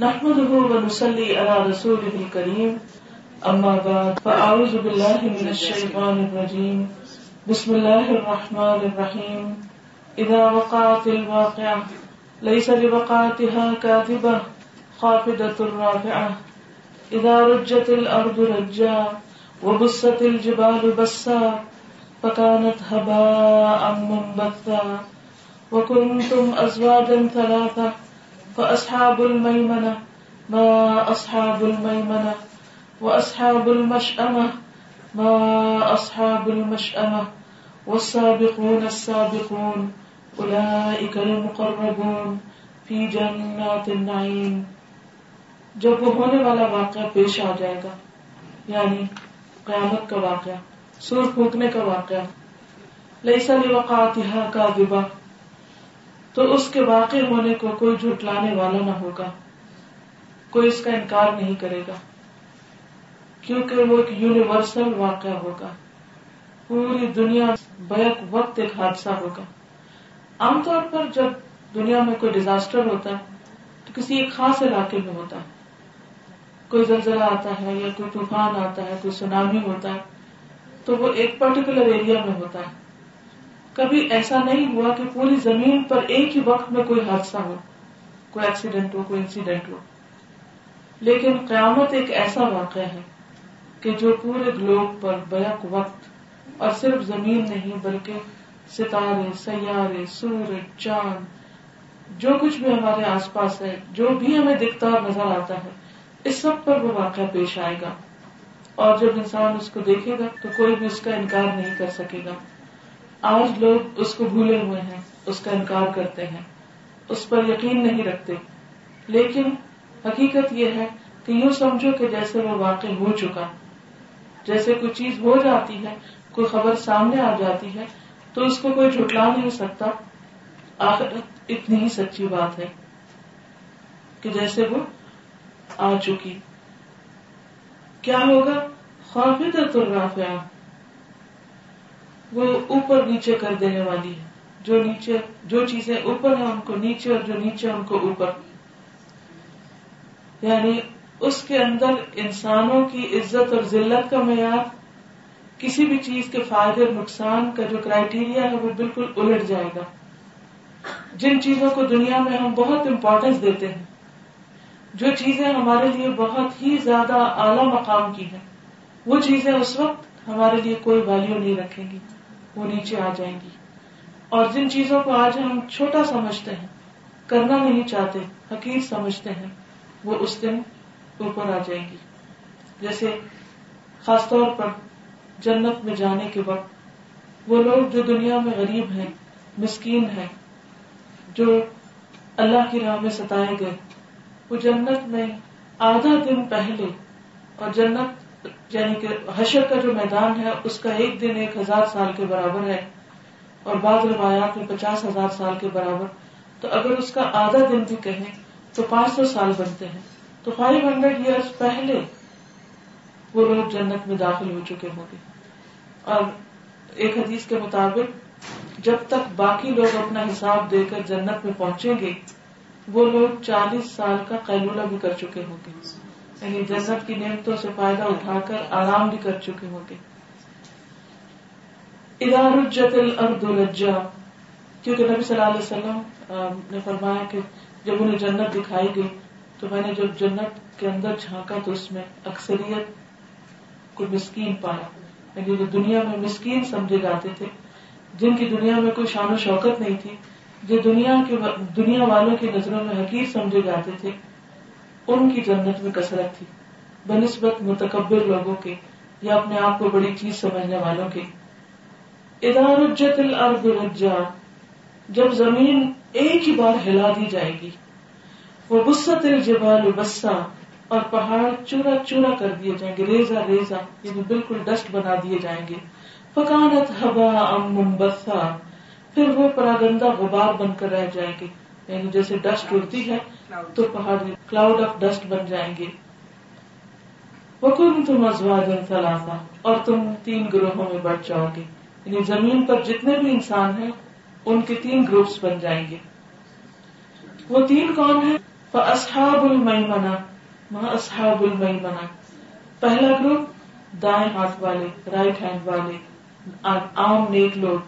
نحمده ونصلي على رسوله الكريم. أما بعد، فأعوذ بالله من الشيطان الرجيم. بسم الله الرحمن الرحيم. إذا وقعت الواقعة، ليس لوقعتها كاذبة، خافضة رافعة. إذا رجت الأرض رجا، وبست الجبال بسا، فكانت هباء منبثا. وكنتم أزواجا ثلاثة فأصحاب الميمنة ما أصحاب الميمنة وأصحاب المشأمة ما أصحاب المشأمة والسابقون السابقون أولئك المقربون في جنات النعيم۔ جب وہ ہونے والا واقعہ پیش آ جائے گا یعنی قیامت کا واقعہ، سور پھونکنے کا واقعہ لئی سلی وقاتها کا دبا تو اس کے واقع ہونے کو کوئی جھٹلانے والا نہ ہوگا۔ کوئی اس کا انکار نہیں کرے گا۔ کیونکہ وہ ایک یونیورسل واقعہ ہوگا۔ پوری دنیا بیک وقت ایک حادثہ ہوگا۔ عام طور پر جب دنیا میں کوئی ڈیزاسٹر ہوتا ہے، تو کسی ایک خاص علاقے میں ہوتا ہے۔ کوئی زلزلہ آتا ہے یا کوئی طوفان آتا ہے، کوئی سونامی ہوتا ہے، تو وہ ایک پرٹیکولر ایریا میں ہوتا ہے۔ کبھی ایسا نہیں ہوا کہ پوری زمین پر ایک ہی وقت میں کوئی حادثہ ہو، کوئی ایکسیڈنٹ ہو، کوئی انسیڈنٹ ہو۔ لیکن قیامت ایک ایسا واقعہ ہے کہ جو پورے گلوب پر بیک وقت اور صرف زمین نہیں بلکہ ستارے، سیارے، سورج، چاند، جو کچھ بھی ہمارے آس پاس ہے، جو بھی ہمیں دکھتا اور نظر آتا ہے، اس سب پر وہ واقعہ پیش آئے گا۔ اور جب انسان اس کو دیکھے گا تو کوئی بھی اس کا انکار نہیں کر سکے گا۔ آج لوگ اس کو بھولے ہوئے ہیں، اس کا انکار کرتے ہیں۔ اس پر یقین نہیں رکھتے۔ لیکن حقیقت یہ ہے کہ یوں سمجھو کہ جیسے وہ واقع ہو چکا، جیسے کوئی چیز ہو جاتی ہے، کوئی خبر سامنے آ جاتی ہے، تو اس کو کوئی جھٹلا نہیں سکتا۔ آخر اتنی ہی سچی بات ہے کہ جیسے وہ آ چکی۔ کیا ہوگا؟ خواب الرافعہ۔ وہ اوپر نیچے کر دینے والی ہے جو نیچے، جو چیزیں اوپر ہیں، ان کو نیچے اور جو نیچے، ان کو اوپر۔ یعنی اس کے اندر انسانوں کی عزت اور ذلت کا معیار، کسی بھی چیز کے فائدے اور نقصان کا جو کرائٹیریا ہے، وہ بالکل الٹ جائے گا۔ جن چیزوں کو دنیا میں ہم بہت امپورٹینس دیتے ہیں، جو چیزیں ہمارے لیے بہت ہی زیادہ اعلی مقام کی ہیں، وہ چیزیں اس وقت ہمارے لیے کوئی ویلو نہیں رکھیں گی۔ وہ نیچے آ جائیں گی۔ اور جن چیزوں کو آج ہم چھوٹا سمجھتے ہیں، کرنا نہیں چاہتے حقیق سمجھتے ہیں، وہ اس دن اوپر آ جائیں گی۔ جیسے خاص طور پر جنت میں جانے کے وقت، وہ لوگ جو دنیا میں غریب ہیں، مسکین ہیں، جو اللہ کی راہ میں ستائے گئے، وہ جنت میں آدھا دن پہلے اور جنت یعنی کہ حشر کا جو میدان ہے، اس کا ایک دن ایک ہزار سال کے برابر ہے اور بعض روایات میں پچاس ہزار سال کے برابر۔ تو اگر اس کا آدھا دن بھی کہیں تو پانچ سو سال بنتے ہیں۔ تو فائیو ہنڈریڈ ایئرس پہلے وہ لوگ جنت میں داخل ہو چکے ہوں گے۔ اور ایک حدیث کے مطابق، جب تک باقی لوگ اپنا حساب دے کر جنت میں پہنچیں گے، وہ لوگ چالیس سال کا قیلولہ بھی کر چکے ہوں گے۔ یعنی جنت کی نعمتوں سے فائدہ اٹھا کر آرام بھی کر چکے ہوں گے۔ رجا کیونکہ نبی صلی اللہ علیہ وسلم نے فرمایا کہ جب انہیں جنت دکھائی گئی، تو میں نے جب جنت کے اندر جھانکا تو اس میں اکثریت کو مسکین پایا۔ یعنی جو دنیا میں مسکین سمجھے جاتے تھے، جن کی دنیا میں کوئی شان و شوکت نہیں تھی، جو دنیا کے دنیا والوں کی نظروں میں حقیق سمجھے جاتے تھے ان کی جنت میں کثرت تھی۔ بنسبت متکبر لوگوں کے یا اپنے آپ کو بڑی چیز سمجھنے والوں کے۔ الارض رجا، جب زمین ایک ہی بار ہلا دی جائے گی۔ وہ بست الجبال بسا، اور پہاڑ چورا چورا کر دیے جائیں گے۔ ریزا ریزا یعنی بالکل ڈسٹ بنا دیے جائیں گے۔ فکانت ہبا ام پھر وہ پراگندہ غبار بن کر رہ جائیں گے۔ یعنی جیسے ڈسٹ اڑتی ہے تو پہاڑ کلاؤڈ آف ڈسٹ بن جائیں گے۔ وکن تم ازواج ثلاثہ اور تم تین گروہوں میں بٹ جاؤ گے۔ یعنی زمین پر جتنے بھی انسان ہیں، ان کے تین گروپس بن جائیں گے۔ وہ تین کون ہیں؟ فاصحاب المیمنہ ما اصحاب المیمنہ پہلا گروپ دائیں ہاتھ والے رائٹ ہینڈ والے، عام نیک لوگ۔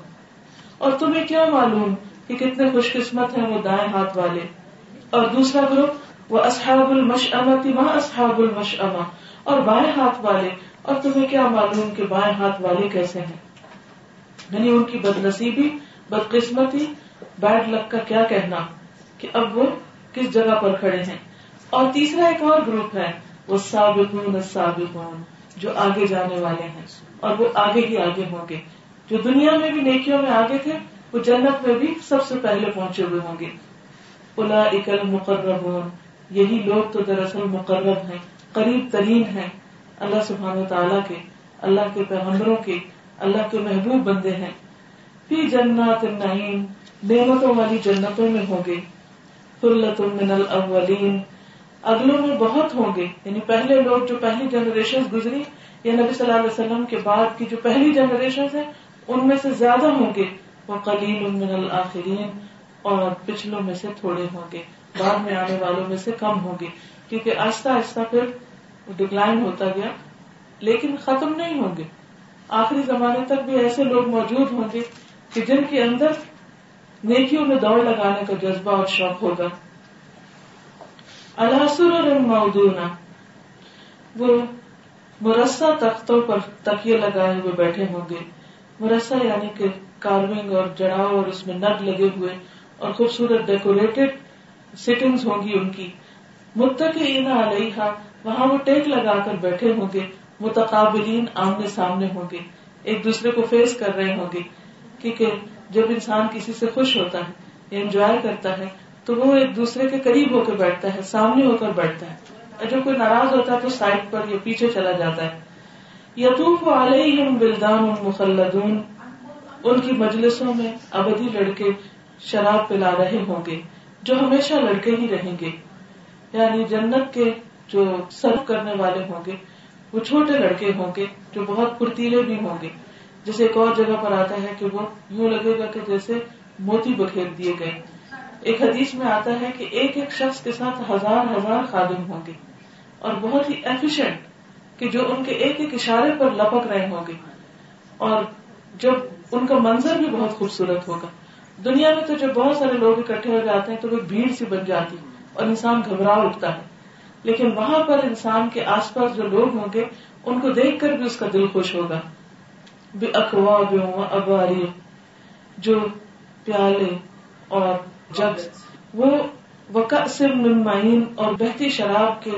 اور تمہیں کیا معلوم؟ کہ کتنے خوش قسمت ہیں وہ دائیں ہاتھ والے۔ اور دوسرا گروپ، وہ اصحاب المشعمتی ما اصحاب المشعمہ اور بائیں ہاتھ والے۔ اور تمہیں کیا معلوم کہ بائیں ہاتھ والے کیسے ہیں؟ یعنی ان کی بد نصیبی بدقسمتی، بیڈ لک کا کیا کہنا کہ اب وہ کس جگہ پر کھڑے ہیں؟ اور تیسرا ایک اور گروپ ہے، وہ سابقون السابقون، جو آگے جانے والے ہیں۔ اور وہ آگے ہی آگے ہوں گے۔ جو دنیا میں بھی نیکیوں میں آگے تھے وہ جنت میں بھی سب سے پہلے پہنچے ہوئے ہوں گے۔ الا اکل مقرر یہی لوگ تو دراصل مقرب ہیں، قریب ترین ہیں اللہ سبحان تعالیٰ کے، اللہ کے پیغمبروں کے، اللہ کے محبوب بندے ہیں۔ فی جنات النعیم، نعمتوں والی جنتوں میں ہوں گے۔ فلت من الاولین، اگلوں میں بہت ہوں گے۔ یعنی پہلے لوگ جو پہلی جنریشن گزری، یا نبی صلی اللہ علیہ وسلم کے بعد کی جو پہلی جنریشن ہے ان میں سے زیادہ ہوں گے۔ وہ من الآخرین اور پچھلوں میں سے تھوڑے ہوں گے، بعد میں آنے والوں میں سے کم ہوں گے، کیونکہ آہستہ آہستہ پھر ڈکلائن ہوتا گیا، لیکن ختم نہیں ہوں گے۔ آخری زمانے تک بھی ایسے لوگ موجود ہوں گے کہ جن کے اندر نیکیوں میں دوڑ لگانے کا جذبہ اور شوق ہوگا۔ الحسر مودونا وہ مرسا تختوں پر تکیے لگائے ہوئے بیٹھے ہوں گے۔ مرسا یعنی کہ کاروئنگ اور جڑاؤ اور اس میں نگ لگے ہوئے اور خوبصورت ڈیکوریٹڈ سٹنگ ہوں گی ان کی۔ متقین علیہ وہاں وہ ٹیک لگا کر بیٹھے ہوں گے، متقابلین آمنے سامنے ہوں گے، ایک دوسرے کو فیس کر رہے ہوں گے۔ کیونکہ جب انسان کسی سے خوش ہوتا ہے انجوائے کرتا ہے، تو وہ ایک دوسرے کے قریب ہو کے بیٹھتا ہے، سامنے ہو کر بیٹھتا ہے۔ جب کوئی ناراض ہوتا ہے، تو سائڈ پر یا پیچھے چلا جاتا ہے۔ یتوف علیہم بلدان مخلدون ان کی مجلسوں میں ابدی لڑکے شراب پلا رہے ہوں گے، جو ہمیشہ لڑکے ہی رہیں گے۔ یعنی جنت کے جو سرو کرنے والے ہوں گے، وہ چھوٹے لڑکے ہوں گے جو بہت پھرتیلے بھی ہوں گے۔ جیسے ایک اور جگہ پر آتا ہے کہ وہ یوں لگے گا کہ جیسے موتی بکھیر دیے گئے۔ ایک حدیث میں آتا ہے کہ ایک ایک شخص کے ساتھ ہزار ہزار خادم ہوں گے۔ اور بہت ہی ایفیشینٹ کہ جو ان کے ایک ایک اشارے پر لپک رہے ہوں گے۔ اور جب ان کا منظر بھی بہت خوبصورت ہوگا۔ دنیا میں تو جب بہت سارے لوگ اکٹھے ہو جاتے ہیں تو وہ بھیڑ سی بن جاتی اور انسان گھبرا اٹھتا ہے۔ لیکن وہاں پر انسان کے آس پاس جو لوگ ہوں گے، ان کو دیکھ کر بھی اس کا دل خوش ہوگا۔ بے اخوا اباری جو پیالے اور جگ، وہ وقع سے ممائن اور بہتی شراب کے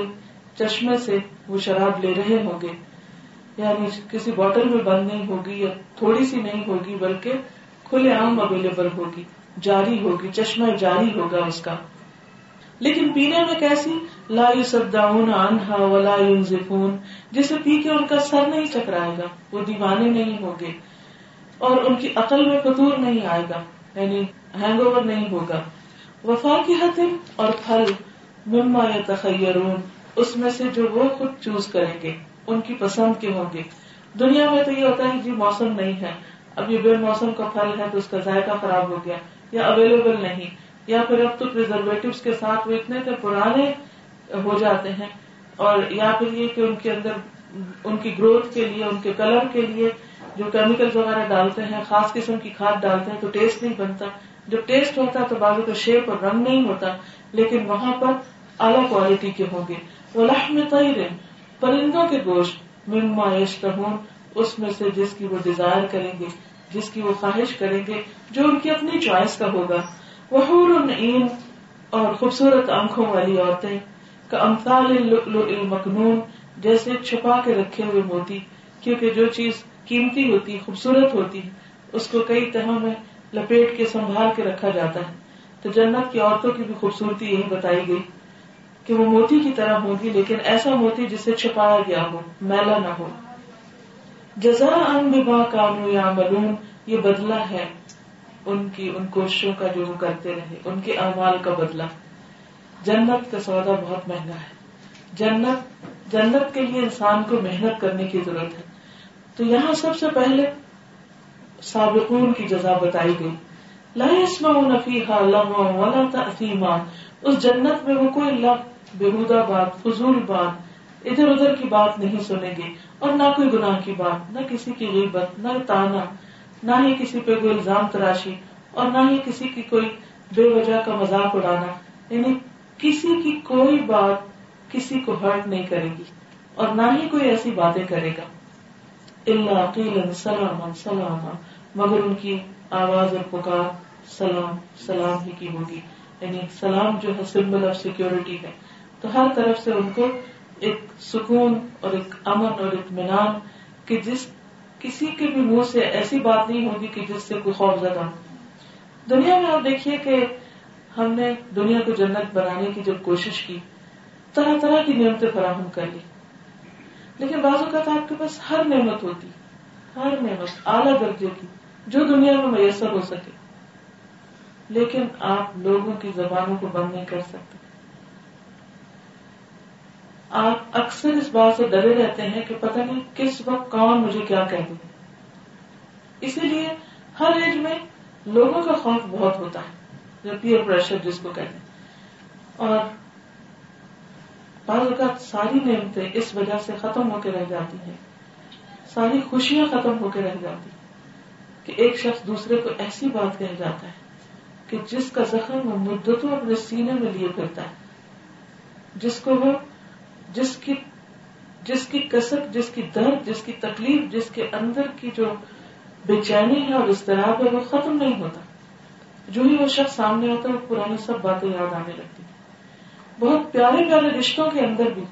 چشمے سے وہ شراب لے رہے ہوں گے۔ یعنی کسی بوٹل میں بند نہیں ہوگی یا تھوڑی سی نہیں ہوگی، بلکہ کھلے عام اویلیبل ہوگی، جاری ہوگی، چشمہ جاری ہوگا اس کا۔ لیکن پینے میں کیسی؟ لا سداؤن انہا ولا ينزفون جسے پی کے ان کا سر نہیں چکرائے گا، وہ دیوانے نہیں ہوں گے۔ اور ان کی عقل میں فطور نہیں آئے گا یعنی ہینگ اوور نہیں ہوگا۔ وفا کی حتم اور پھل مما یا تخیرون اس میں سے جو وہ خود چوز کریں گے۔ ان کی پسند کے ہوں گے۔ دنیا میں تو یہ ہوتا ہے جی موسم نہیں ہے۔ اب یہ بے موسم کا پھل ہے تو اس کا ذائقہ خراب ہو گیا، یا اویلیبل نہیں، یا پھر اب تو پرزرویٹو کے ساتھ وہ اتنے پرانے ہو جاتے ہیں۔ اور یا پھر یہ کہ ان کے اندر، ان کی گروتھ کے لیے، ان کے کلر کے لیے جو کیمیکل وغیرہ ڈالتے ہیں، خاص قسم کی کھاد ڈالتے ہیں تو ٹیسٹ نہیں بنتا۔ جب ٹیسٹ ہوتا ہے تو بازو کا شیپ اور رنگ نہیں ہوتا، لیکن وہاں پر اعلی کوالٹی کے ہوں گے۔ وہ لحم طیر پرندوں کے گوشت مما یشتہون اس میں سے جس کی وہ ڈیزائر کریں گے، جس کی وہ خواہش کریں گے، جو ان کی اپنی چوائس کا ہوگا۔ وہ اور خوبصورت آنکھوں والی عورتیں کا امثال المکنون، جیسے چھپا کے رکھے ہوئے موتی، کیونکہ جو چیز قیمتی ہوتی، خوبصورت ہوتی، اس کو کئی تہوں میں لپیٹ کے سنبھال کے رکھا جاتا ہے۔ تو جنت کی عورتوں کی بھی خوبصورتی یہی بتائی گئی۔ کہ وہ موتی کی طرح ہوگی لیکن ایسا موتی جسے چھپایا گیا ہو، میلا نہ ہو۔ جزا ان با کامو یا ملون یہ بدلہ ہے ان کی، ان کوششوں کا جو وہ کرتے رہے، ان کے اعمال کا بدلہ۔ جنت کا سودا بہت مہنگا ہے۔ جنت جنت کے لیے انسان کو محنت کرنے کی ضرورت ہے۔ تو یہاں سب سے پہلے سابقون کی جزا بتائی گئی۔ لا يسمعون فيها لغوا ولا تأثيما اس جنت میں وہ کوئی لفظ بےحدہ بات، فضول بات، ادھر ادھر کی بات نہیں سنیں گے اور نہ کوئی گناہ کی بات، نہ کسی کی غیبت، نہ تانا، نہ ہی کسی پہ کوئی الزام تراشی اور نہ ہی کسی کی کوئی بے وجہ کا مذاق اڑانا۔ یعنی کسی کی کوئی بات کسی کو ہرٹ نہیں کرے گی اور نہ ہی کوئی ایسی باتیں کرے گا۔ اللہ قیل سلام سلام مگر ان کی آواز اور پکار سلام سلام ہی کی ہوگی۔ یعنی سلام جو ہے سمبل آف سیکورٹی ہے۔ تو ہر طرف سے ان کو ایک سکون اور ایک امن اور اطمینان کہ جس کسی کے بھی منہ سے ایسی بات نہیں ہوگی کہ جس سے کوئی خوف زدہ دنیا میں آپ دیکھیے کہ ہم نے دنیا کو جنت بنانے کی جب کوشش کی، طرح طرح کی نعمتیں فراہم کر لی۔ لیکن بعض اوقات آپ کے پاس ہر نعمت ہوتی، ہر نعمت اعلیٰ درجے کی، جو دنیا میں میسر ہو سکے۔ لیکن آپ لوگوں کی زبانوں کو بند نہیں کر سکتے۔ آپ اکثر اس بات سے ڈرے رہتے ہیں کہ پتہ نہیں کس وقت کون مجھے کیا کہہ دے۔ اسی لیے ہر ایج میں لوگوں کا خوف بہت ہوتا ہے، جو پیئر پریشر جس کو کہتے ہیں۔ اور بعض اوقات ساری نعمتیں اس وجہ سے ختم ہو کے رہ جاتی ہیں۔ ساری خوشیاں ختم ہو کے رہ جاتی ہیں کہ ایک شخص دوسرے کو ایسی بات کہہ جاتا ہے کہ جس کا زخم وہ مدتوں اپنے سینے میں لیے پھرتا ہے، جس کو وہ جس کی جس کی کسک جس کی درد، جس کی تکلیف، جس کے اندر کی جو بے چینی ہے اور اضطراب ہے، وہ ختم نہیں ہوتا۔ جو ہی وہ شخص سامنے ہوتا ہے، وہ پرانی سب باتیں یاد آنے لگتی بہت پیارے پیارے رشتوں کے اندر بھی،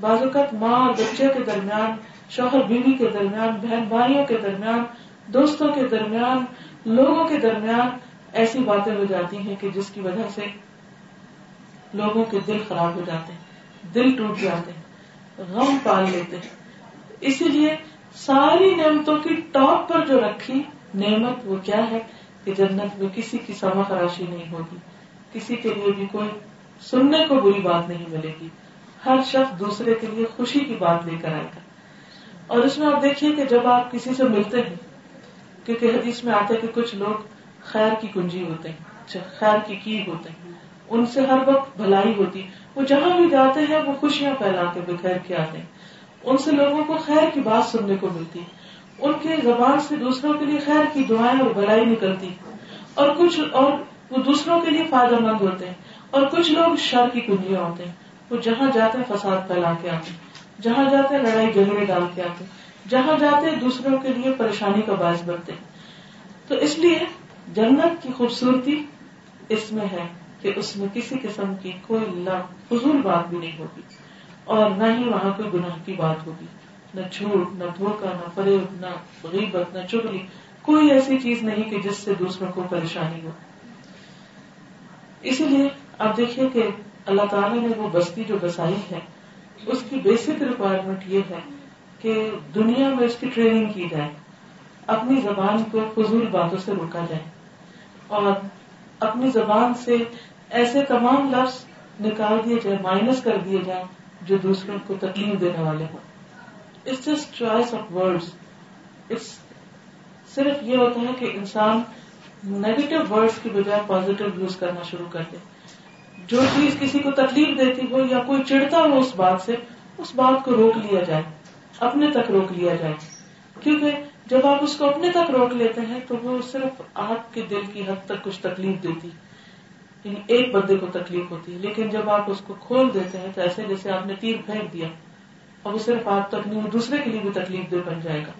بعض اوقات ماں اور بچے کے درمیان، شوہر بیوی کے درمیان، بہن بھائیوں کے درمیان، دوستوں کے درمیان، لوگوں کے درمیان ایسی باتیں ہو جاتی ہیں کہ جس کی وجہ سے لوگوں کے دل خراب ہو جاتے ہیں۔ دل ٹوٹ جاتے ہیں غم پال لیتے ہیں۔ اسی لیے ساری نعمتوں کی ٹاپ پر جو رکھی نعمت وہ کیا ہے؟ کہ جنت میں کسی کی سما خراشی نہیں ہوگی۔ کسی کے لیے بھی کوئی سننے کو بری بات نہیں ملے گی۔ ہر شخص دوسرے کے لیے خوشی کی بات لے کر آئے گا۔ اور اس میں آپ دیکھیے کہ جب آپ کسی سے ملتے ہیں کیونکہ حدیث میں آتے کہ کچھ لوگ خیر کی کنجی ہوتے ہیں اچھا، خیر کی کی ہوتے ہیں۔ ان سے ہر وقت بھلائی ہوتی۔ وہ جہاں بھی جاتے ہیں، وہ خوشیاں پھیلا کے بخیر کے آتے ہیں۔ ان سے لوگوں کو خیر کی بات سننے کو ملتی۔ ان کے زبان سے دوسروں کے لیے خیر کی دعائیں اور بھلائی نکلتی۔ اور کچھ، اور وہ دوسروں کے لیے فائدہ مند ہوتے ہیں۔ اور کچھ لوگ شر کی کنجیاں ہوتے ہیں۔ وہ جہاں جاتے ہیں، فساد پھیلا کے آتے ہیں۔ جہاں جاتے ہیں، لڑائی جھگڑے ڈال کے آتے ہیں۔ جہاں جاتے ہیں، دوسروں کے لیے پریشانی کا باعث بنتے ہیں۔ تو اس لیے جنت کی خوبصورتی اس میں ہے۔ کہ اس میں کسی قسم کی کوئی فضول بات بھی نہیں ہوگی اور نہ ہی وہاں کوئی گناہ کی بات ہوگی نہ جھوٹ، نہ دھوکا نہ فریب، نہ غیبت، نہ چگلی۔ کوئی ایسی چیز نہیں کہ جس سے دوسروں کو پریشانی ہو۔ اسی لیے آپ دیکھیے کہ اللہ تعالیٰ نے وہ بستی جو بسائی ہے، اس کی بیسک ریکوائرمنٹ یہ ہے کہ دنیا میں اس کی ٹریننگ کی جائے، اپنی زبان کو فضول باتوں سے روکا جائے اور اپنی زبان سے ایسے تمام لفظ نکال دیے جائے مائنس کر دیے جائیں، جو دوسروں کو تکلیف دینے والے ہوں۔ It's just choice of word صرف یہ ہوتا ہے کہ انسان نیگیٹو ورڈس کی بجائے پازیٹو یوز کرنا شروع کر دے۔ جو چیز کسی کو تکلیف دیتی ہو یا کوئی چڑھتا ہو اس بات سے، اس بات کو روک لیا جائے، اپنے تک روک لیا جائے۔ کیونکہ جب آپ اس کو اپنے تک روک لیتے ہیں تو وہ صرف آپ کے دل کی حد تک کچھ تکلیف دیتی یعنی ایک بندے کو تکلیف ہوتی ہے، لیکن جب آپ اس کو کھول دیتے ہیں تو ایسے جیسے آپ نے تیر پھینک دیا اور وہ صرف آپ تک نہیں دوسرے کے لیے بھی تکلیف دہ بن جائے گا۔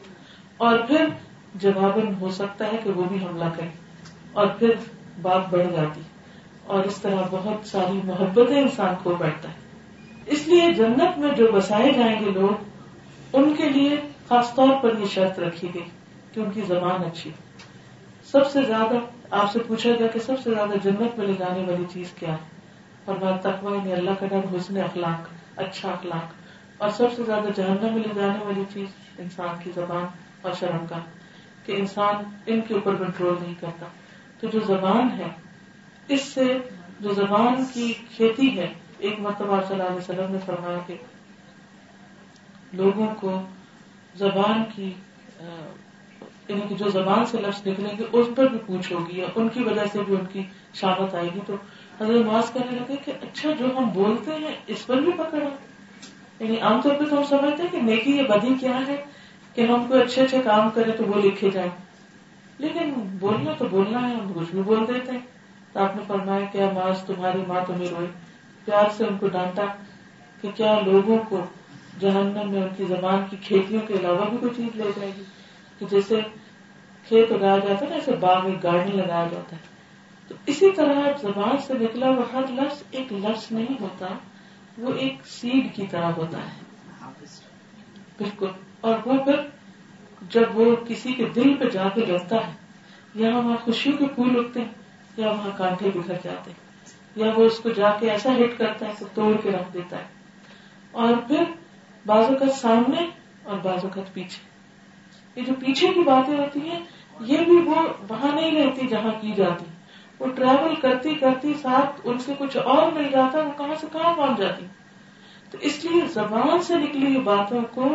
اور پھر جواباً ہو سکتا ہے کہ وہ بھی حملہ کرے اور پھر بات بڑھ جاتی اور اس طرح بہت ساری محبتیں انسان کو بیٹھتا ہے۔ اس لیے جنت میں جو بسائے جائیں گے لوگ، ان کے لیے خاص طور پر یہ شرط رکھی گئی کہ ان کی زبان اچھی سب سے زیادہ آپ سے پوچھا گیا کہ سب سے زیادہ جنت میں لے جانے والی چیز کیا ہے؟ اور بات تقوا یعنی اللہ کا ڈر، حسن اخلاق اچھا اخلاق۔ اور سب سے زیادہ جہنم میں لے جانے والی چیز انسان کی زبان اور شرم کا، کہ انسان ان کے اوپر کنٹرول نہیں کرتا۔ تو جو زبان ہے، اس سے جو زبان کی کھیتی ہے، ایک مرتبہ صلی اللہ علیہ وسلم نے فرمایا کہ لوگوں کو زبان کی یعنی جو زبان سے لفظ نکلیں گے، اس پر بھی پوچھ ہوگی ان کی وجہ سے بھی ان کی شامت آئے گی۔ تو حضرت معاذ کرنے لگے کہ اچھا جو ہم بولتے ہیں، اس پر بھی پکڑا یعنی عام طور پہ تو ہم سمجھتے ہیں کہ نیکی یا بدی کیا ہے؟ کہ ہم کوئی اچھے اچھے کام کریں تو وہ لکھے جائیں۔ لیکن بولنا تو بولنا ہے، ہم کچھ بھی بول دیتے ہیں۔ تو آپ نے فرمایا کیا معاذ، تمہاری ماں تمہیں روئی پیار سے ان کو ڈانٹا کہ کیا لوگوں کو جہنم میں ان کی زبان کی کھیتیوں کے علاوہ بھی کوئی چیز لے جائے گی۔ تو جیسے کھیت اگایا جاتا ہے نا، ایسے باغ میں گارڈن لگایا جاتا ہے۔ تو اسی طرح زبان سے نکلا وہ ہر لفظ ایک لفظ نہیں ہوتا، وہ ایک سیڈ کی طرح ہوتا ہے۔ بالکل۔ اور وہ پھر جب وہ کسی کے دل پہ جا کے لگتا ہے، یا وہاں خوشیوں کے پھول اگتے ہیں، یا وہاں کانٹے بکھر جاتے ہیں، یا وہ اس کو جا کے ایسا ہٹ کرتا ہے توڑ کے رکھ دیتا ہے۔ اور پھر بازو کا سامنے اور بازو کا پیچھے۔ یہ جو پیچھے کی باتیں ہوتی ہیں، یہ بھی وہ وہاں نہیں رہتی جہاں کی جاتی۔ وہ ٹریول کرتی کرتی ساتھ ان سے کچھ اور مل جاتا، وہ کہاں سے کہاں پہنچ جاتی۔ تو اس لیے زبان سے نکلی ہوئی باتوں کو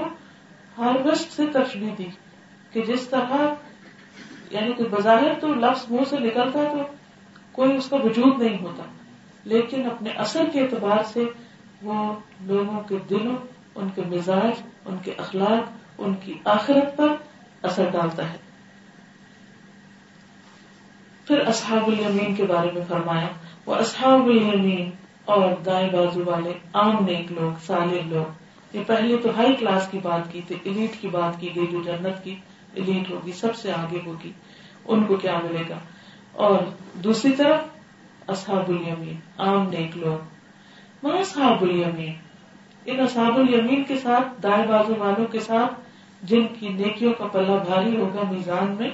ہارویسٹ سے تشبیح دی کہ جس طرح یعنی کہ بظاہر تو لفظ منہ سے نکلتا تو کوئی اس کا وجود نہیں ہوتا، لیکن اپنے اثر کے اعتبار سے وہ لوگوں کے دلوں ان کے مزاج، ان کے اخلاق، ان کی آخرت پر اثر ڈالتا ہے۔ پھر اصحاب الیمین کے بارے میں فرمایا، وہ اصحاب الیمین اور دائیں بازو والے عام نیک لوگ، صالح لوگ، یہ پہلے تو ہائی کلاس کی بات کی تھی، ایلیٹ کی بات کی گئی جو جنت کی ایلیٹ ہوگی، سب سے آگے ہوگی، ان کو کیا ملے گا؟ اور دوسری طرف، اصحاب الیمین، عام نیک لوگ وہ اصحاب الیمین ان اصحاب الیمین کے ساتھ، دائیں بازو والوں کے ساتھ، جن کی نیکیوں کا پلہ بھاری ہوگا میزان میں،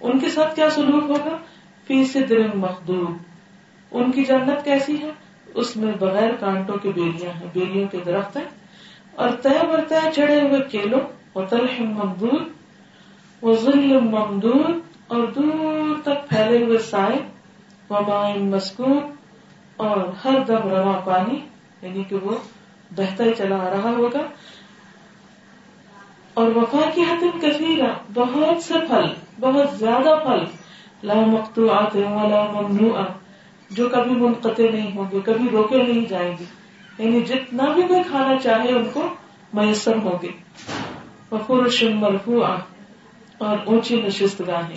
ان کے ساتھ کیا سلوک ہوگا؟ فی سدر مخدوب ان کی جنت کیسی ہے؟ اس میں بغیر کانٹوں کی بیلیاں ہیں، بیلیوں کے درخت ہیں۔ اور طے بر طے چڑھے ہوئے کیلوں اور تلح ممدود، وہ ظلم ممدود، اور دور تک پھیلے ہوئے سائے ومائن مسکوب اور ہر دم رواں پانی یعنی کہ وہ بہتا ہی چلا آ رہا ہوگا۔ اور وفا کی حتم کثیرہ بہت سے پھل، بہت زیادہ پھل۔ لا مقطوعات ولا ممنوع جو کبھی منقطع نہیں ہوں گے، کبھی روکے نہیں جائیں گے۔ یعنی جتنا بھی کوئی کھانا چاہے، ان کو میسر ہوگی وفرش مرفوع اور اونچی نشست گاہیں۔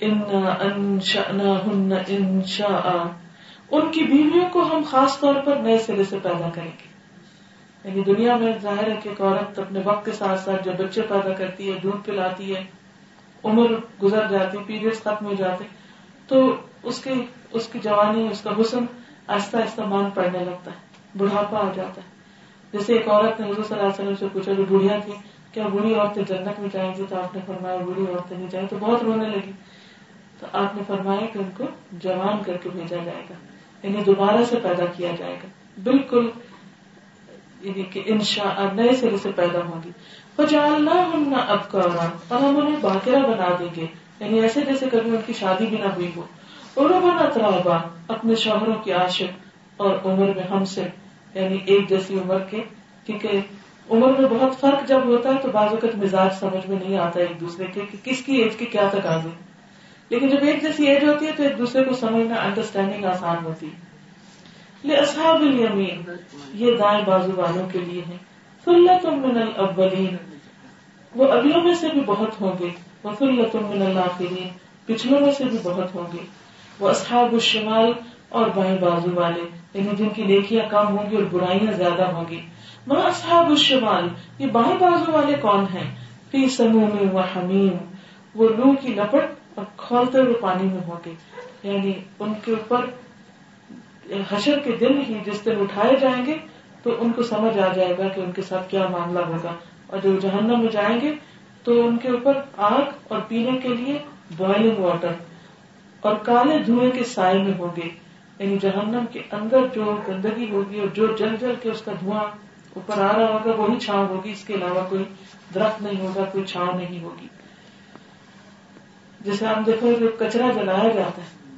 انشأناہن انشاء۔ ان کی بیویوں کو ہم خاص طور پر نئے سرے سے پیدا کریں گے۔ یعنی دنیا میں ظاہر ہے کہ ایک عورت اپنے وقت کے ساتھ ساتھ جب بچے پیدا کرتی ہے، دودھ پلاتی ہے، عمر گزر جاتی پیریڈ ختم ہو جاتے تو اس کی اس کی جوانی، اس کا حسن آہستہ آہستہ مان پڑنے لگتا ہے، بڑھاپا آ جاتا ہے۔ جیسے ایک عورت نے حضور صلی اللہ علیہ وسلم سے پوچھا، جو بڑھیا تھی کیا بوڑھی عورتیں جنت میں جائیں گی؟ تو آپ نے فرمایا، بوڑھی عورتیں نہیں جائیں۔ تو بہت رونے لگی۔ تو آپ نے فرمایا کہ ان کو جوان کر کے بھیجا جائے گا۔ یعنی دوبارہ سے پیدا کیا جائے گا۔ بالکل یعنی کہ انشاء نئے سرے سے پیدا ہوگی جاننا ہم نہ اب کا اور ہم انہیں باقیرہ بنا دیں گے۔ یعنی ایسے جیسے کبھی ان کی شادی بھی نہ ہوئی ہو۔ اور وہ بنا اپنے شوہروں کی عاشق اور عمر میں ہم سے یعنی ایک جیسی عمر کے۔ کیونکہ عمر میں بہت فرق جب ہوتا ہے تو بعض اوقات مزاج سمجھ میں نہیں آتا ایک دوسرے کے کہ کس کی ایج کے کیا تک آگے لیکن جب ایک جیسی ایج ہوتی ہے تو ایک دوسرے کو سمجھنا انڈرسٹینڈنگ آسان ہوتی ہے۔ اصحاب الیمین یہ دائیں بازو والوں کے لیے ہے من الاولین وہ اگلوں میں سے بھی بہت ہوں گے۔ وہ من الاخرین پچھلوں میں سے بھی بہت ہوں گے۔ وہ اصحاب الشمال اور بائیں بازو والے۔ یعنی جن کی نیکیاں کم ہوں گی اور برائیاں زیادہ ہوں گی۔ وہ اصحاب الشمال، یہ بائیں بازو والے کون ہیں؟ فی سموم و حمیم وہ لو کی لپٹ اور کھولتے ہوئے پانی میں ہوں گے یعنی ان کے اوپر حشر کے دن ہی جس دن اٹھائے جائیں گے تو ان کو سمجھ آ جائے گا کہ ان کے ساتھ کیا معاملہ ہوگا۔ اور جو جہنم میں جائیں گے تو ان کے اوپر آگ اور پینے کے لیے بوائلنگ واٹر اور کالے دھوئے کے سائے میں ہوں گے۔ یعنی جہنم کے اندر جو گندگی ہوگی اور جو جل جل کے اس کا دھواں اوپر آ رہا ہوگا، وہی چھاؤں ہوگی۔ اس کے علاوہ کوئی درخت نہیں ہوگا، کوئی چھاؤں نہیں ہوگی۔ جیسے ہم دیکھو جو کچرا جلایا جاتا ہے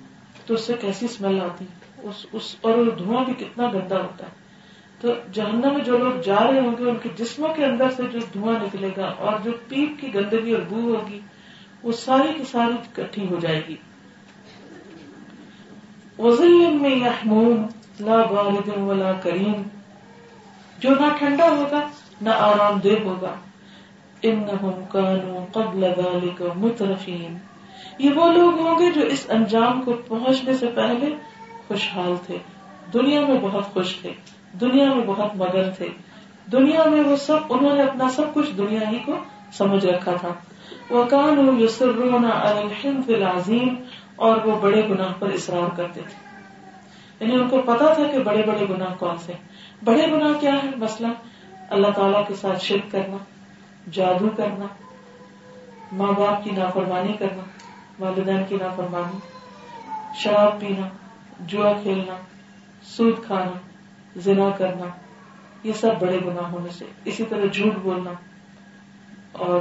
تو اس سے کیسی اسمیل آتی اس, اس اور دھواں بھی کتنا گندا ہوتا ہے۔ تو جہنم میں جو لوگ جا رہے ہوں گے ان کے جسموں کے اندر سے جو دھواں نکلے گا اور جو پیپ کی گندگی اور بو ہوگی وہ ساری کی ساری اکٹھی ہو جائے گی۔ وزل میں یحموم لا بارد ولا کریم جو نہ ٹھنڈا ہوگا نہ آرام دہ ہوگا۔ انہم کانوا قبل ذلك مترفین یہ وہ لوگ ہوں گے جو اس انجام کو پہنچنے سے پہلے خوشحال تھے۔ دنیا میں بہت خوش تھے۔ دنیا میں بہت مگن تھے۔ دنیا میں وہ سب، انہوں نے اپنا سب کچھ دنیا ہی کو سمجھ رکھا تھا۔ وہ کان العظیم اور وہ بڑے گناہ پر اصرار کرتے تھے۔ یعنی ان کو پتا تھا کہ بڑے بڑے گناہ کون سے۔ بڑے گناہ کیا ہے مسئلہ اللہ تعالی کے ساتھ شرک کرنا، جادو کرنا، ماں باپ کی نافرمانی کرنا۔ والدین کی نافرمانی، شراب پینا، جوا کھیلنا، سود کھانا، زنا کرنا، یہ سب بڑے گناہوں میں سے۔ اسی طرح جھوٹ بولنا اور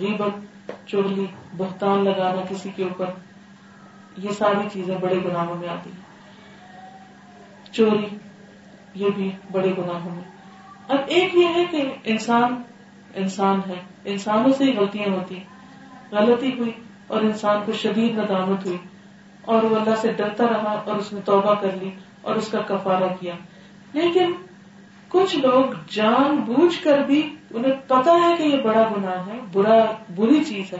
غیبت چولی بہتان لگانا کسی کے اوپر، یہ ساری چیزیں بڑے گناہوں میں آتی ہیں۔ چوری، یہ بھی بڑے گناہوں میں۔ اب ایک یہ ہے کہ انسان انسان ہے۔ انسانوں سے ہی غلطیاں ہوتی غلطی ہوئی اور انسان کو شدید ندامت ہوئی اور وہ اللہ سے ڈرتا رہا اور اس نے توبہ کر لی اور اس کا کفارہ کیا۔ لیکن کچھ لوگ جان بوجھ کر بھی انہیں پتا ہے کہ یہ بڑا گناہ ہے، برا، بری چیز ہے،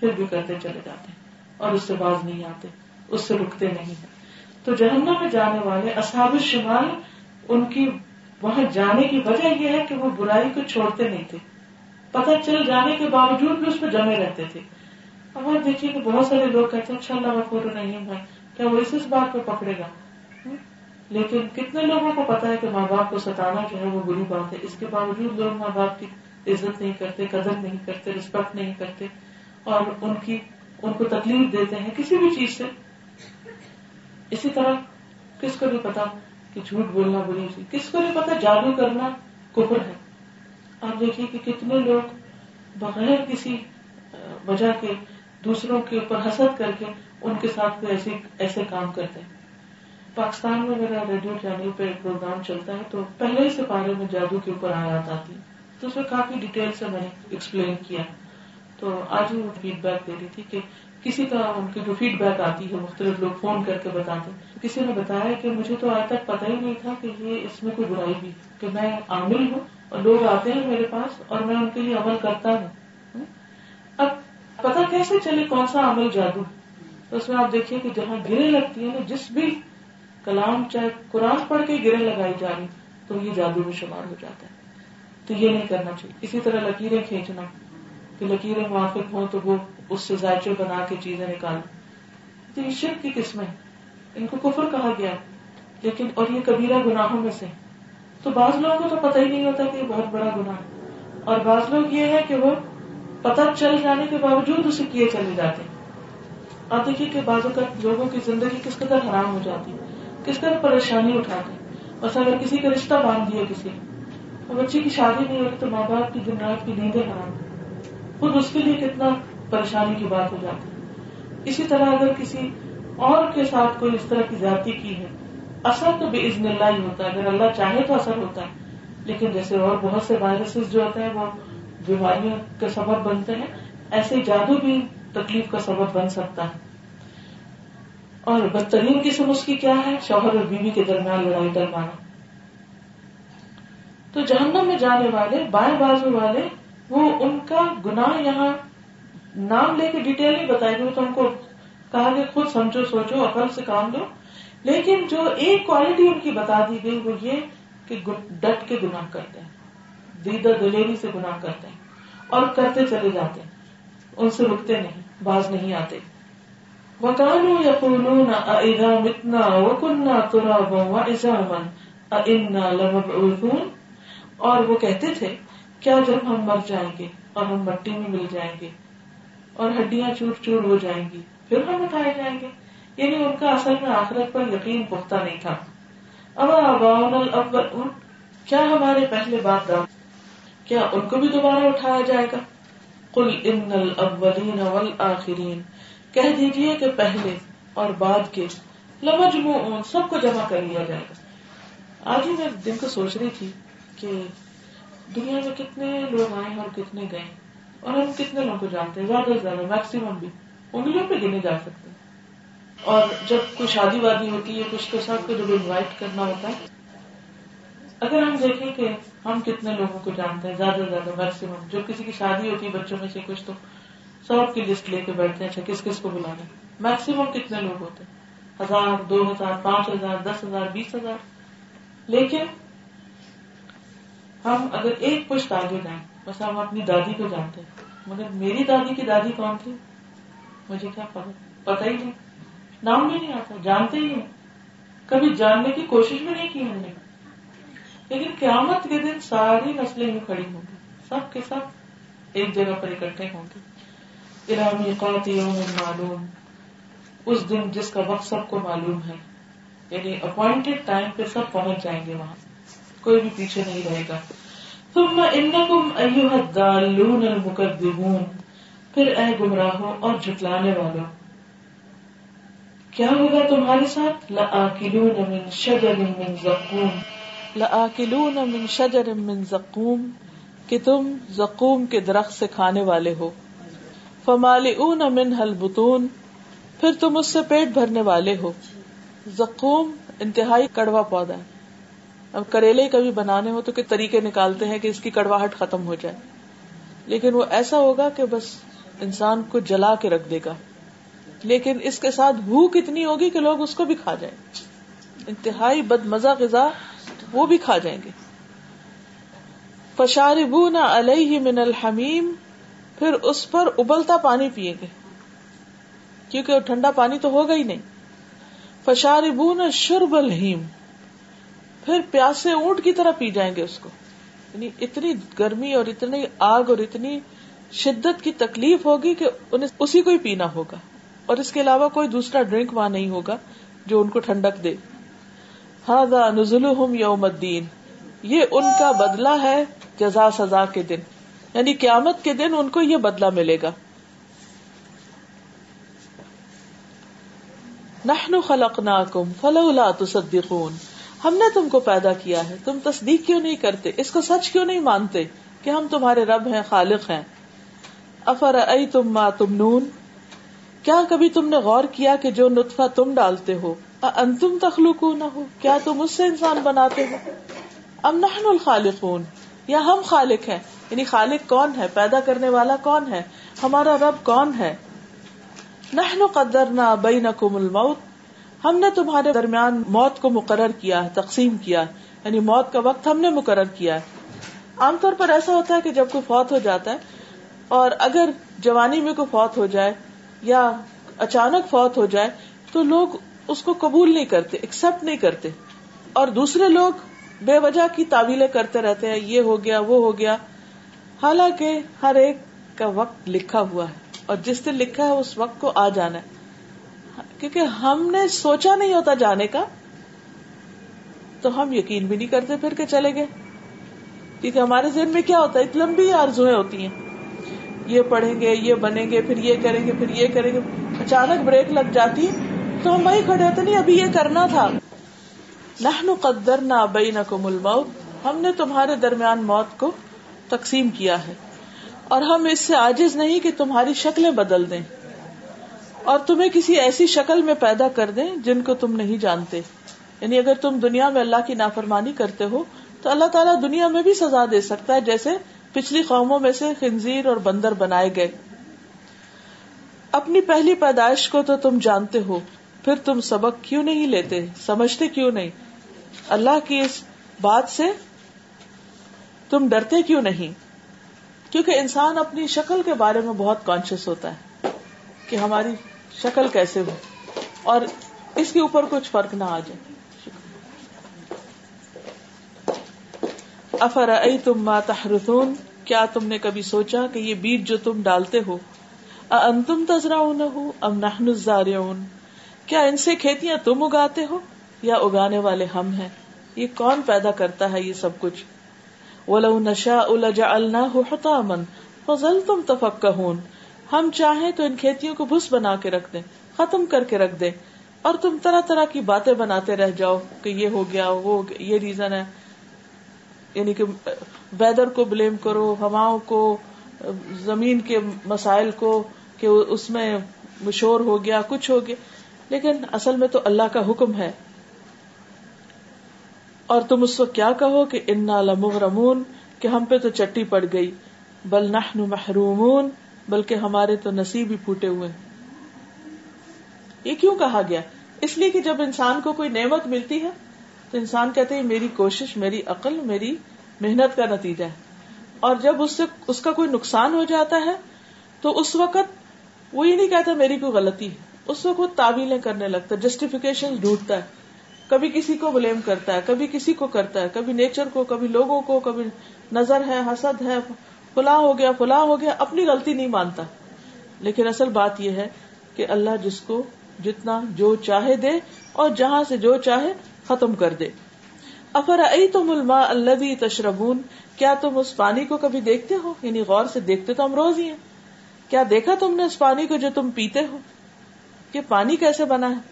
پھر بھی کرتے چلے جاتے ہیں اور اس سے باز نہیں آتے، اس سے رکتے نہیں ہیں۔ تو جہنم میں جانے والے اصحاب الشمال، ان کی وہاں جانے کی وجہ یہ ہے کہ وہ برائی کو چھوڑتے نہیں تھے۔ پتہ چل جانے کے باوجود بھی اس پہ جمے رہتے تھے۔ اب آپ دیکھیے کہ بہت سارے لوگ کہتے ہیں اچھا اللہ غفور نہیں بھائی کیا وہ اس بات پہ پکڑے گا؟ لیکن کتنے لوگوں کو پتا ہے کہ ماں باپ کو ستانا جو ہے وہ بری بات ہے۔ اس کے باوجود لوگ ماں باپ کی عزت نہیں کرتے، قدر نہیں کرتے، رسپیکٹ نہیں کرتے اور ان کی، ان کو تکلیف دیتے ہیں کسی بھی چیز سے۔ اسی طرح کس کو بھی پتا کہ جھوٹ بولنا بری چیز کس کو بھی پتا جادو کرنا کفر ہے؟ آپ دیکھیے کہ کتنے لوگ بغیر کسی وجہ کے دوسروں کے اوپر حسد کر کے ان کے ساتھ کوئی ایسے ایسے کام کرتے ہیں۔ پاکستان میں میرا ریڈیو چینل پہ ایک پروگرام چلتا ہے تو پہلے ہی سپارے میں جادو کے اوپر آیات آتی تو اس میں کافی ڈیٹیل سے میں نے ایکسپلین کیا۔ تو آج ہی وہ فیڈ بیک دے رہی تھی کہ کسی کا ان کی جو فیڈ بیک آتی ہے، مختلف لوگ فون کر کے بتاتے کسی نے بتایا کہ مجھے تو آج تک پتا ہی نہیں تھا کہ یہ اس میں کوئی برائی بھی کہ میں عامل ہوں اور لوگ آتے ہیں میرے پاس اور میں ان کے لیے عمل کرتا ہوں۔ اب پتا کیسے چلے کون سا عمل جادو؟ تو اس میں آپ دیکھیے کہ جہاں گرے لگتی ہے نا، جس بھی کلام چاہے قرآن پڑھ کے گرے لگائی جا رہی، تو یہ جادو میں شمار ہو جاتا ہے۔ تو یہ نہیں کرنا چاہیے۔ اسی طرح لکیریں کھینچنا۔ کہ لکیریں موافق ہوں تو وہ اس سے ذائچے بنا کے چیزیں نکال تو یہ شرک کی قسمیں ان کو کفر کہا گیا۔ لیکن اور یہ کبیرہ گناہوں میں سے۔ تو بعض لوگوں کو تو پتہ ہی نہیں ہوتا کہ یہ بہت بڑا گناہ ہے۔ اور بعض لوگ یہ ہے کہ وہ پتہ چل جانے کے باوجود اسے کیے چلے جاتے آپ دیکھیے کہ بعضوں کا لوگوں کی زندگی کس قدر حرام ہو جاتی کس طرح پریشانی اٹھاتے بس اگر کسی کا رشتہ باندھ دیا کسی اور بچے کی شادی نہیں ہوتی تو ماں باپ کی دن رات کی نیندیں حرام خود اس کے لیے کتنا پریشانی کی بات ہو جاتی اسی طرح اگر کسی اور کے ساتھ کوئی اس طرح کی زیادتی کی ہے، اثر تو بے عزن اللہ ہی ہوتا ہے۔ اگر اللہ چاہے تو اثر ہوتا ہے، لیکن جیسے اور بہت سے وائرسز جو ہوتے ہیں، وہ بیماریوں کا سبب بنتے ہیں، ایسے جادو بھی تکلیف کا سبب بن سکتا ہے۔ اور بدترین قسم اس کی کیا ہے؟ شوہر اور بیوی کے درمیان لڑائی ڈروانا تو جہنم میں جانے والے، بائیں بازو والے، وہ ان کا گناہ یہاں نام لے کے ڈیٹیل نہیں بتائے گی تو ہم کو کہا کہ خود سمجھو، سوچو، عقل سے کام دو لیکن جو ایک کوالٹی ان کی بتا دی گئی وہ یہ کہ ڈٹ کے گناہ کرتے ہیں۔ دیدہ دلیری سے گناہ کرتے ہیں اور کرتے چلے جاتے ہیں۔ ان سے رکتے نہیں، باز نہیں آتے۔ وکانو یقولون اذا متنا وکنا ترابا وعظاما ائنا لمبعوثون۔ اور وہ کہتے تھے، کیا جب ہم مر جائیں گے اور ہم مٹی میں مل جائیں گے اور ہڈیاں چور چور ہو جائیں گی، پھر ہم اٹھائے جائیں گے؟ یعنی ان کا اصل میں آخرت پر یقین پختہ نہیں تھا۔ اب اباؤن الاولون کیا ہمارے پہلے باپ داد کیا ان کو بھی دوبارہ اٹھایا جائے گا؟ قل ان الاولین والآخرین۔ کہہ دیجیے کہ پہلے اور بعد کے لمجموعون سب کو جمع کر لیا جائے گا۔ آج ہی میں دن کو سوچ رہی تھی کہ دنیا میں کتنے لوگ آئے اور کتنے گئے اور ہم کتنے لوگوں کو جانتے ہیں، زیادہ سے زیادہ میکسیمم بھی انگلیوں پہ گنے جا سکتے اور جب کوئی شادی وادی ہوتی ہے، کچھ تو سب کو جب انوائٹ کرنا ہوتا ہے اگر ہم دیکھیں کہ ہم کتنے لوگوں کو جانتے ہیں، زیادہ سے زیادہ میکسیمم جو کسی کی شادی ہوتی ہے، بچوں میں سے کچھ تو سب کی لسٹ لے کے بیٹھتے ہیں اچھا کس کس کو بلانا میکسیمم کتنے لوگ ہوتے ہیں؟ ہزار، دو ہزار، پانچ ہزار، دس ہزار، بیس ہزار۔ لیکن ہم اگر ایک پشت آگے جائیں بس ہم اپنی دادی کو جانتے ہیں، مگر میری دادی کی دادی کون تھی؟ مجھے کیا پتا؟ پتا ہی نہیں۔ نام بھی نہیں آتا، جانتے ہی نہیں کبھی جاننے کی کوشش بھی نہیں کی ہم نے۔ لیکن قیامت کے دن ساری نسلیں یوں کھڑی ہوں گی۔ سب کے سب ایک جگہ پر اکٹھے ہوں گے۔ یوم معلوم۔ اس دن جس کا وقت سب کو معلوم ہے۔ یعنی اپوائنٹڈ ٹائم پہ سب پہنچ جائیں گے وہاں۔ کوئی بھی پیچھے نہیں رہے گا۔ تم المكذبون۔ پھر اے گمراہوں اور جھٹلانے والوں، کیا ہوگا تمہارے ساتھ؟ لآکلون من شجر من زقوم۔ لآکلون من شجر من زقوم، کہ تم زقوم کے درخت سے کھانے والے ہو۔ فمالئون منها البطون، پھر تم اس سے پیٹ بھرنے والے ہو۔ زقوم انتہائی کڑوا پودا ہے۔ اب کریلے کبھی بنانے ہو تو کہ طریقے نکالتے ہیں کہ اس کی کڑواہٹ ختم ہو جائے؟ لیکن وہ ایسا ہوگا کہ بس انسان کو جلا کے رکھ دے گا۔ لیکن اس کے ساتھ بھوک اتنی ہوگی کہ لوگ اس کو بھی کھا جائیں۔ انتہائی بد مزہ غذا وہ بھی کھا جائیں گے۔ فشاربو نہ علیہ من الحمیم پھر اس پر ابلتا پانی پیئیں گے۔ کیونکہ وہ ٹھنڈا پانی تو ہوگا ہی نہیں۔ فشاربو نہ شرب الحیم پھر پیاسے اونٹ کی طرح پی جائیں گے اس کو۔ یعنی اتنی گرمی اور اتنی آگ اور اتنی شدت کی تکلیف ہوگی کہ انہیں اسی کو ہی پینا ہوگا۔ اور اس کے علاوہ کوئی دوسرا ڈرنک وہاں نہیں ہوگا جو ان کو ٹھنڈک دے۔ ہاں نزل یوم الدین۔ یہ ان کا بدلہ ہے جزا سزا کے دن۔ یعنی قیامت کے دن ان کو یہ بدلہ ملے گا۔ نحن خلقناکم فلولا تصدقون۔ ہم نے تم کو پیدا کیا ہے۔ تم تصدیق کیوں نہیں کرتے؟ اس کو سچ کیوں نہیں مانتے کہ ہم تمہارے رب ہیں، خالق ہیں؟ افر ائی تم ماں تم نون کیا کبھی تم نے غور کیا کہ جو نطفہ تم ڈالتے ہو انتم تخلق نہ ہو کیا تم اس سے انسان بناتے ہو؟ ام نحن الخالقون۔ یا ہم خالق ہیں۔ یعنی خالق کون ہے؟ پیدا کرنے والا کون ہے؟ ہمارا رب کون ہے؟ نحن قدرنا بینکم الموت۔ ہم نے تمہارے درمیان موت کو مقرر کیا ہے، تقسیم کیا ہے۔ یعنی موت کا وقت ہم نے مقرر کیا ہے۔ عام طور پر ایسا ہوتا ہے کہ جب کوئی فوت ہو جاتا ہے اور اگر جوانی میں کوئی فوت ہو جائے یا اچانک فوت ہو جائے تو لوگ اس کو قبول نہیں کرتے ایکسپٹ نہیں کرتے۔ اور دوسرے لوگ بے وجہ کی تعویلیں کرتے رہتے ہیں، یہ ہو گیا، وہ ہو گیا۔ حالانکہ ہر ایک کا وقت لکھا ہوا ہے، اور جس دن لکھا ہے، اس وقت کو آ جانا ہے۔ کیونکہ ہم نے سوچا نہیں ہوتا جانے کا، تو ہم یقین بھی نہیں کرتے پھر کے چلے گئے۔ کیونکہ ہمارے ذہن میں کیا ہوتا ہے لمبی آرزویں ہوتی ہیں۔ یہ پڑھیں گے، یہ بنیں گے، پھر یہ کریں گے، پھر یہ کریں گے۔ اچانک بریک لگ جاتی تو ہم وہی کھڑے ہوتے نہیں، ابھی یہ کرنا تھا۔ نہ قدر نہ ابئی نہ ہم نے تمہارے درمیان موت کو تقسیم کیا ہے۔ اور ہم اس سے آجز نہیں کہ تمہاری شکلیں بدل دیں۔ اور تمہیں کسی ایسی شکل میں پیدا کر دیں جن کو تم نہیں جانتے۔ یعنی اگر تم دنیا میں اللہ کی نافرمانی کرتے ہو، تو اللہ تعالیٰ دنیا میں بھی سزا دے سکتا ہے، جیسے پچھلی قوموں میں سے خنزیر اور بندر بنائے گئے۔ اپنی پہلی پیدائش کو تو تم جانتے ہو پھر تم سبق کیوں نہیں لیتے؟ سمجھتے کیوں نہیں؟ اللہ کی اس بات سے تم ڈرتے کیوں نہیں؟ کیونکہ انسان اپنی شکل کے بارے میں بہت کانشیس ہوتا ہے کہ ہماری شکل کیسے ہو، اور اس کے اوپر کچھ فرق نہ آ جائے۔ افر تم تحرثون؟ کیا تم نے کبھی سوچا کہ یہ بیج جو تم ڈالتے ہو انتم تذرا ہو ام نحن الزارعون؟ کیا ان سے کھیتیاں تم اگاتے ہو یا اگانے والے ہم ہیں؟ یہ کون پیدا کرتا ہے یہ سب کچھ؟ ولو نشاء لجعلناه حطاما فظلتم تفكهون۔ ہم چاہیں تو ان کھیتیوں کو بھس بنا کے رکھ دیں، ختم کر کے رکھ دیں۔ اور تم طرح طرح کی باتیں بناتے رہ جاؤ کہ یہ ہو گیا، وہ یہ ریزن ہے۔ یعنی کہ ویدر کو بلیم کرو، ہواؤں کو، زمین کے مسائل کو کہ اس میں مشور ہو گیا، کچھ ہو گیا۔ لیکن اصل میں تو اللہ کا حکم ہے۔ اور تم اس وقت کیا کہو کہ انا لمغرمون، کہ ہم پہ تو چٹی پڑ گئی۔ بل نحن محرومون، بلکہ ہمارے تو نصیب ہی پھوٹے ہوئے۔ یہ کیوں کہا گیا؟ اس لیے کہ جب انسان کو کوئی نعمت ملتی ہے، تو انسان کہتے ہیں، میری کوشش، میری عقل، میری محنت کا نتیجہ ہے۔ اور جب اس سے، اس کا کوئی نقصان ہو جاتا ہے، تو اس وقت وہ یہ نہیں کہتا میری کوئی غلطی ہے۔ اس وقت وہ تعویلیں کرنے لگتا ہے جسٹیفیکیشن ڈھونڈتا ہے۔ کبھی کسی کو بلیم کرتا ہے، کبھی کسی کو کرتا ہے، کبھی نیچر کو، کبھی لوگوں کو، کبھی نظر ہے، حسد ہے، فلاں ہو گیا، فلاں ہو گیا، اپنی غلطی نہیں مانتا۔ لیکن اصل بات یہ ہے کہ اللہ جس کو جتنا جو چاہے دے اور جہاں سے جو چاہے ختم کر دے۔ افر تم الما اللہ تشربون؟ کیا تم اس پانی کو کبھی دیکھتے ہو؟ یعنی غور سے دیکھتے تو ہم روز ہی ہیں۔ کیا دیکھا تم نے اس پانی کو جو تم پیتے ہو؟ کہ پانی کیسے بنا ہے؟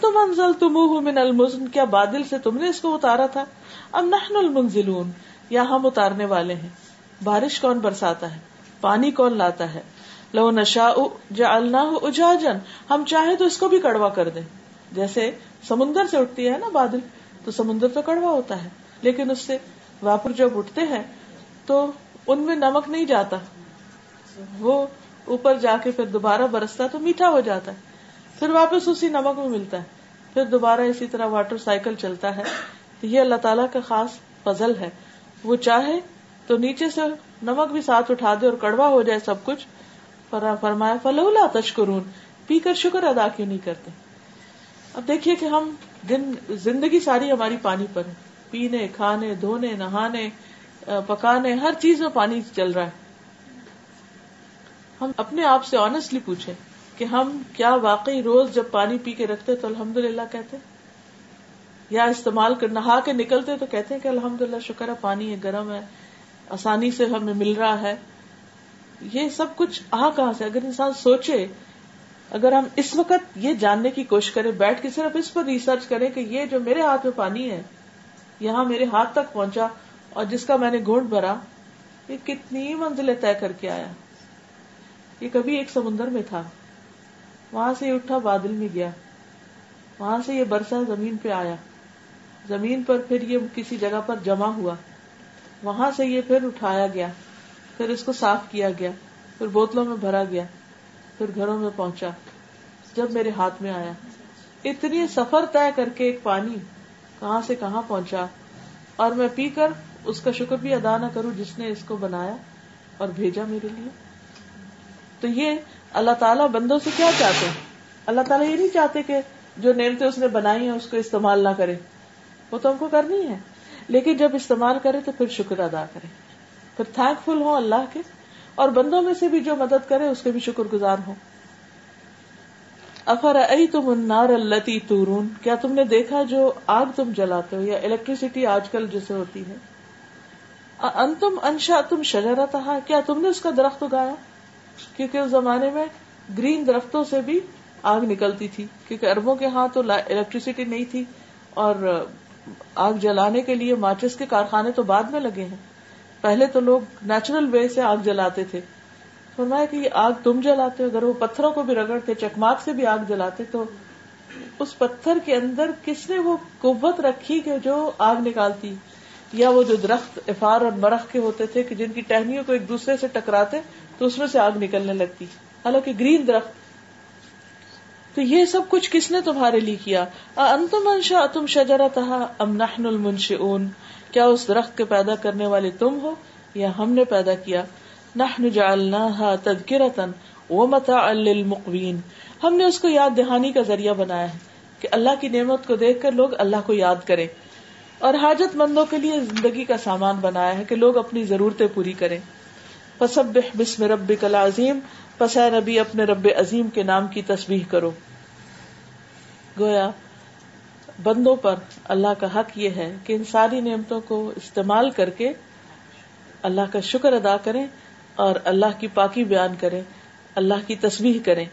تم انزل تم من المزن، کیا بادل سے تم نے اس کو اتارا تھا؟ ام نحن المنزلون یا ہم اتارنے والے ہیں۔ بارش کون برساتا ہے؟ پانی کون لاتا ہے؟ لو نشا جعلناه اجاجن ہم چاہے تو اس کو بھی کڑوا کر دیں۔ جیسے سمندر سے اٹھتی ہے نا بادل، تو سمندر تو کڑوا ہوتا ہے، لیکن اس سے واپر جب اٹھتے ہیں، تو ان میں نمک نہیں جاتا۔ وہ اوپر جا کے پھر دوبارہ برستا تو میٹھا ہو جاتا ہے۔ پھر واپس اسی نمک میں ملتا ہے۔ پھر دوبارہ اسی طرح واٹر سائیکل چلتا ہے۔ تو یہ اللہ تعالیٰ کا خاص فضل ہے۔ وہ چاہے تو نیچے سے نمک بھی ساتھ اٹھا دے اور کڑوا ہو جائے سب کچھ۔ فرمایا، فلولا تشکرون۔ پی کر شکر ادا کیوں نہیں کرتے؟ اب دیکھیے کہ ہم دن، زندگی ساری ہماری پانی پر ہے۔ پینے، کھانے، دھونے، نہانے پکانے، ہر چیز میں پانی چل رہا ہے۔ ہم اپنے آپ سے آنےسٹلی پوچھیں۔ کہ ہم کیا واقعی روز جب پانی پی کے رکھتے تو الحمد للہ کہتے یا استعمال کر، نہا کے نکلتے تو کہتے ہیں کہ الحمد للہ شکر ہے، پانی ہے، گرم ہے، آسانی سے ہمیں مل رہا ہے۔ یہ سب کچھ آ کہاں سے؟ اگر انسان سوچے، اگر ہم اس وقت یہ جاننے کی کوشش کریں، بیٹھ کے صرف اس پر ریسرچ کریں کہ یہ جو میرے ہاتھ میں پانی ہے، یہاں میرے ہاتھ تک پہنچا اور جس کا میں نے گھونٹ بھرا، یہ کتنی منزلیں طے کر کے آیا؟ یہ کبھی ایک سمندر میں تھا۔ وہاں سے یہ اٹھا، بادل میں گیا۔ وہاں سے یہ برسا زمین پہ آیا۔ زمین پر پھر یہ کسی جگہ پر جمع ہوا۔ وہاں سے یہ پھر اٹھایا گیا۔ پھر اس کو صاف کیا گیا۔ پھر بوتلوں میں بھرا گیا۔ پھر گھروں میں پہنچا۔ جب میرے ہاتھ میں آیا۔ اتنی سفر طے کر کے ایک پانی کہاں سے کہاں پہنچا۔ اور میں پی کر اس کا شکر بھی ادا نہ کروں جس نے اس کو بنایا اور بھیجا میرے لیے۔ تو یہ اللہ تعالیٰ بندوں سے کیا چاہتے ہیں؟ اللہ تعالیٰ یہ نہیں چاہتے کہ جو نعمتیں اس نے بنائی ہیں اس کو استعمال نہ کرے وہ تو ہم کو کرنی ہے۔ لیکن جب استعمال کرے تو پھر شکر ادا کرے پھر تھینک فل ہو اللہ کے۔ اور بندوں میں سے بھی جو مدد کرے اس کے بھی شکر گزار ہو افر ائی تم انار التی تورون؟ کیا تم نے دیکھا جو آگ تم جلاتے ہو یا الیکٹریسٹی آج کل جسے ہوتی ہے؟ انتم انشا تم شجرا کیا تم نے اس کا درخت اگایا؟ کیونکہ اس زمانے میں گرین درختوں سے بھی آگ نکلتی تھی، کیونکہ اربوں کے ہاں تو الیکٹریسٹی نہیں تھی، اور آگ جلانے کے لیے ماچس کے کارخانے تو بعد میں لگے ہیں۔ پہلے تو لوگ نیچرل وے سے آگ جلاتے تھے۔ فرمایا کہ یہ آگ تم جلاتے ہو، اگر وہ پتھروں کو بھی رگڑتے چکماک سے بھی آگ جلاتے، تو اس پتھر کے اندر کس نے وہ قوت رکھی کہ جو آگ نکالتی؟ یا وہ جو درخت افار اور مرخ کے ہوتے تھے کہ جن کی ٹہنیوں کو ایک دوسرے سے ٹکراتے تو اس میں سے آگ نکلنے لگتی۔ حالانکہ گرین درخت، تو یہ سب کچھ کس نے تمہارے لیے کیا؟ انتم انشا تم شجرا تہا ام نحن کیا اس درخت کے پیدا کرنے والے تم ہو یا ہم نے پیدا کیا؟ نحن جعلناها تذکرتن ومتاعا للمقوین۔ ہم نے اس کو یاد دہانی کا ذریعہ بنایا ہے کہ اللہ کی نعمت کو دیکھ کر لوگ اللہ کو یاد کریں۔ اور حاجت مندوں کے لیے زندگی کا سامان بنایا ہے کہ لوگ اپنی ضرورتیں پوری کریں۔ فسبح بسم ربک العظیم پس اے نبی اپنے رب عظیم کے نام کی تسبیح کرو۔ گویا، بندوں پر اللہ کا حق یہ ہے کہ ان ساری نعمتوں کو استعمال کر کے اللہ کا شکر ادا کریں اور اللہ کی پاکی بیان کریں، اللہ کی تسبیح کریں۔